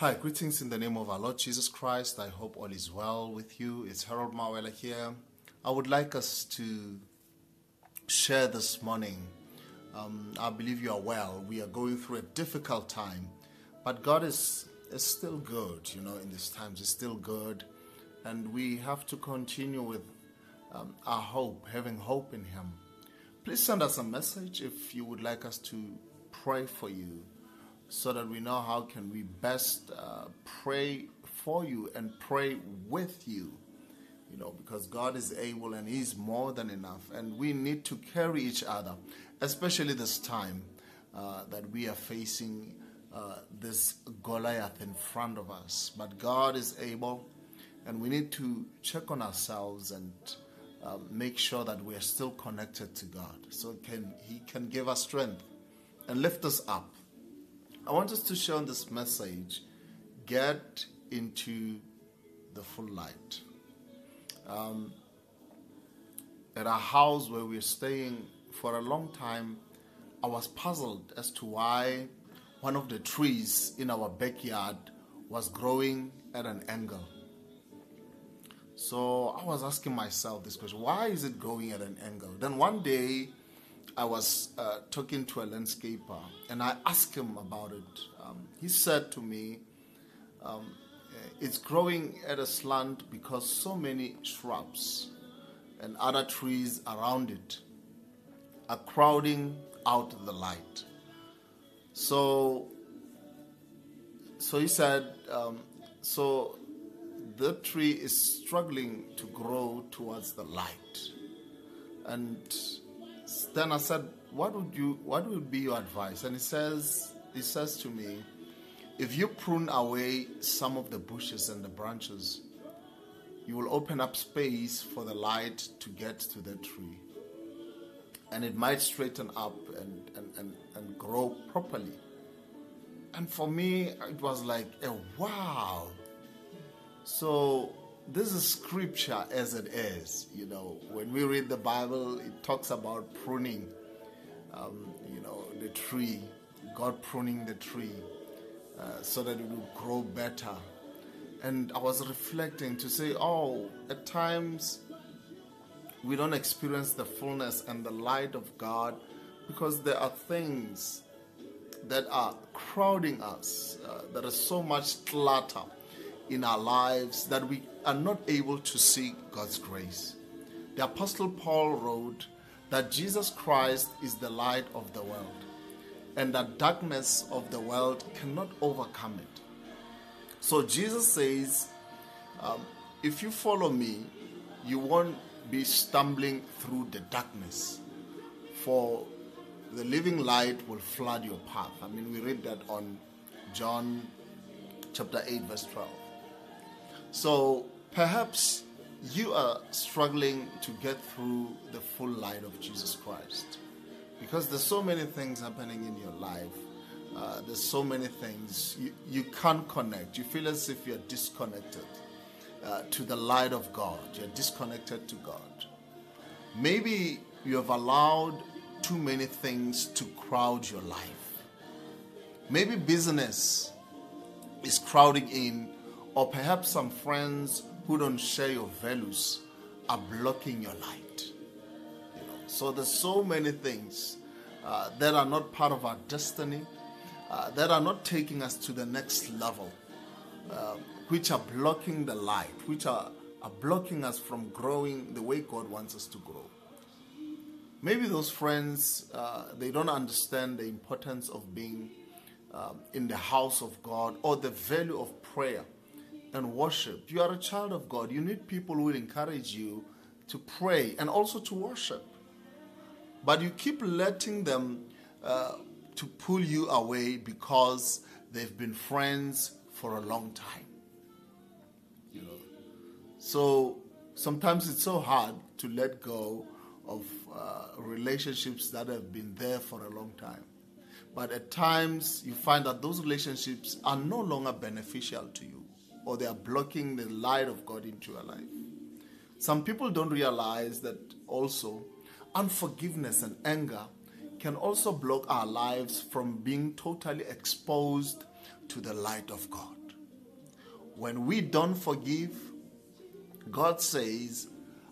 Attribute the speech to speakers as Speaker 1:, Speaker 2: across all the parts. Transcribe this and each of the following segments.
Speaker 1: Hi, greetings in the name of our Lord Jesus Christ. I hope all is well with you. It's Harold Mawela here. I would like us to share this morning. Um, I believe you are well. We are going through a difficult time, but God is, is still good, you know, in these times. He's still good, and we have to continue with um, our hope, having hope in Him. Please send us a message if you would like us to pray for you so that we know how can we best uh, pray for you and pray with you you know because god is able and he's more than enough and we need to carry each other especially this time uh, that we are facing uh, this goliath in front of us. But god is able and we need to check on ourselves and uh, make sure that we are still connected to god so can he can give us strength and lift us up I want us to share on this message get into the full light. Um, at our house where we're staying for a long time, I was puzzled as to why one of the trees in our backyard was growing at an angle. So I was asking myself this question why is it growing at an angle? Then one day, I was uh, talking to a landscaper and I asked him about it. Um, he said to me, um, it's growing at a slant because so many shrubs and other trees around it are crowding out the light. So, so he said, um, so the tree is struggling to grow towards the light. And then I said, "What would you? What would be your advice?" And he says, "He says to me, if you prune away some of the bushes and the branches, you will open up space for the light to get to the tree, and it might straighten up and and and, and grow properly." And for me, it was like a wow. So this is scripture as it is. You know, when we read the Bible, it talks about pruning, um, you know, the tree, God pruning the tree uh, so that it will grow better. And I was reflecting to say, oh, at times we don't experience the fullness and the light of God because there are things that are crowding us. Uh, there is so much clutter in our lives that we are not able to see God's grace. The Apostle Paul wrote that Jesus Christ is the light of the world and that darkness of the world cannot overcome it. So Jesus says, um, if you follow me, you won't be stumbling through the darkness, for the living light will flood your path. I mean, we read that on John chapter 8, verse 12. So perhaps you are struggling to get through the full light of Jesus Christ because there's so many things happening in your life. Uh, there's so many things you, you can't connect. You feel as if you're disconnected uh, to the light of God. You're disconnected to God. Maybe you have allowed too many things to crowd your life. Maybe business is crowding in or perhaps some friends who don't share your values are blocking your light. You know, so there's so many things uh, that are not part of our destiny, uh, that are not taking us to the next level, uh, which are blocking the light, which are, are blocking us from growing the way God wants us to grow. Maybe those friends uh, they don't understand the importance of being um, in the house of God or the value of prayer and worship. You are a child of God. You need people who will encourage you to pray and also to worship. But you keep letting them uh, to pull you away because they've been friends for a long time. You know, so sometimes it's so hard to let go of uh, relationships that have been there for a long time. But at times you find that those relationships are no longer beneficial to you or they are blocking the light of God into your life. Some people don't realize that also unforgiveness and anger can also block our lives from being totally exposed to the light of God. when we don't forgive, God says,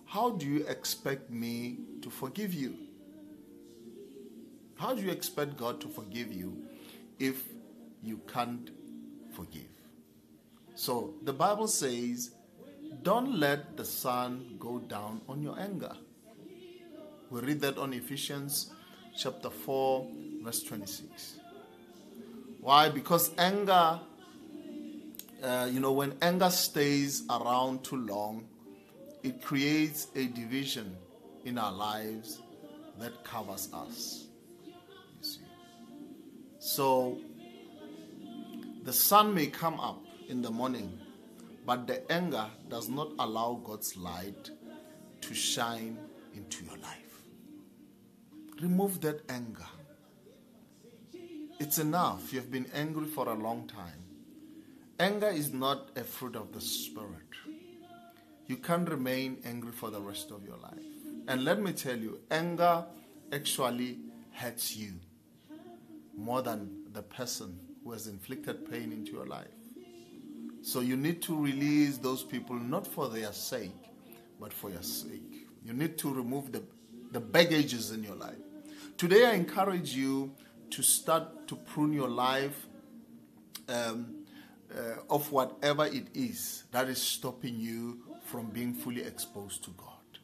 Speaker 1: How do you expect me to forgive you? How do you expect God to forgive you if you can't forgive? So the Bible says, Don't let the sun go down on your anger. We read that on Ephesians chapter 4, verse 26. Why? Because anger, uh, you know, when anger stays around too long, it creates a division in our lives that covers us. You see. So the sun may come up in the morning, but the anger does not allow God's light to shine into your life. Remove that anger. It's enough. You've been angry for a long time. Anger is not a fruit of the Spirit. You can't remain angry for the rest of your life. And let me tell you, anger actually hurts you more than the person who has inflicted pain into your life. So you need to release those people not for their sake, but for your sake. You need to remove the, the baggages in your life. Today, I encourage you to start to prune your life um, uh, of whatever it is that is stopping you from being fully exposed to God.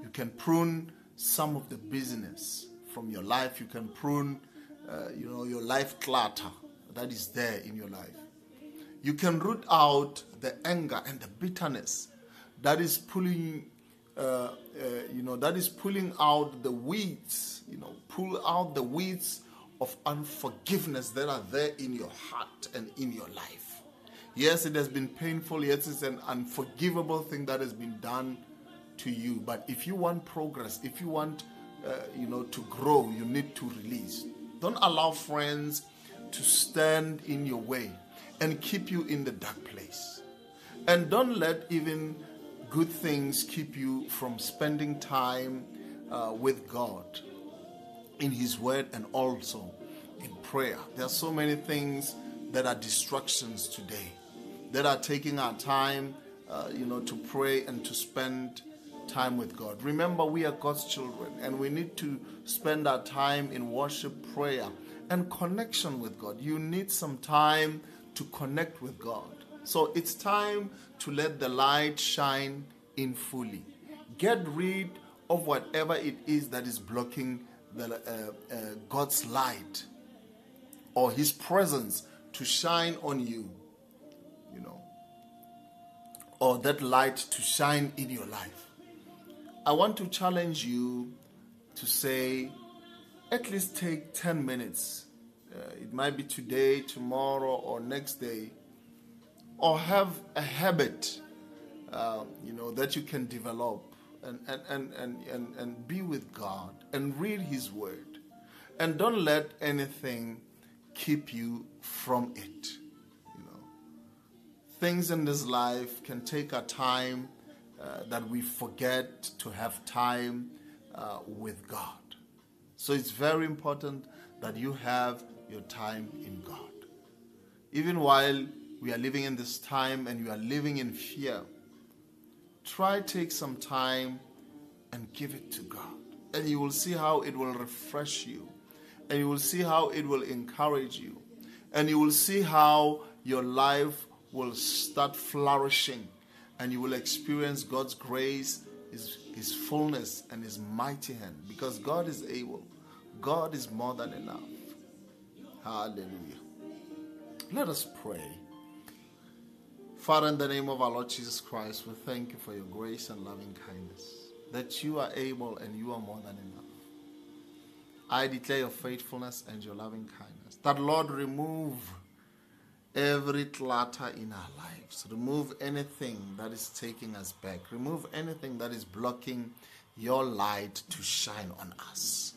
Speaker 1: You can prune some of the business from your life. You can prune, uh, you know, your life clutter that is there in your life. You can root out the anger and the bitterness that is pulling uh, uh, you know, that is pulling out the weeds, you know, pull out the weeds of unforgiveness that are there in your heart and in your life. Yes, it has been painful. Yes, it's an unforgivable thing that has been done to you. But if you want progress, if you want, uh, you know, to grow, you need to release. Don't allow friends to stand in your way and keep you in the dark place. And don't let even good things keep you from spending time uh, with God in His Word and also in prayer. There are so many things that are distractions today that are taking our time, uh, you know, to pray and to spend time with God. Remember, we are God's children and we need to spend our time in worship, prayer, and connection with God. You need some time to connect with God. So it's time to let the light shine in fully. Get rid of whatever it is that is blocking the, uh, uh, God's light or His presence to shine on you, you know, or that light to shine in your life. I want to challenge you to say, at least take 10 minutes. Uh, it might be today, tomorrow, or next day or have a habit, uh, you know, that you can develop and, and, and, and, and, be with God and read His Word. And don't let anything keep you from it. You know, things in this life can take a time uh, that we forget to have time uh, with God. So it's very important that you have your time in God. Even while we are living in this time and you are living in fear, try take some time and give it to God. And you will see how it will refresh you. And you will see how it will encourage you. And you will see how your life will start flourishing. And you will experience God's grace, His, His fullness, and His mighty hand. Because God is able. God is more than enough. Hallelujah. Let us pray. Father, in the name of our Lord Jesus Christ, we thank you for your grace and loving kindness, that you are able and you are more than enough. I declare your faithfulness and your loving kindness. That, Lord, remove every clutter in our lives. Remove anything that is taking us back. Remove anything that is blocking your light to shine on us.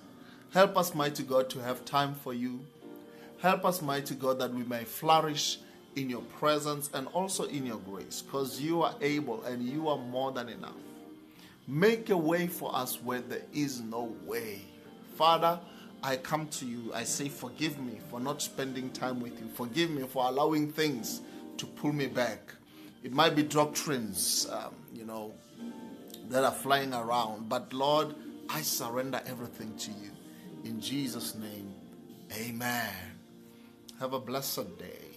Speaker 1: Help us, mighty God, to have time for you. Help us, mighty God, that we may flourish in your presence and also in your grace because you are able and you are more than enough. Make a way for us where there is no way. Father, I come to you. I say, Forgive me for not spending time with you. Forgive me for allowing things to pull me back. It might be doctrines, um, you know, that are flying around. But Lord, I surrender everything to you. In Jesus' name, amen. Have a blessed day.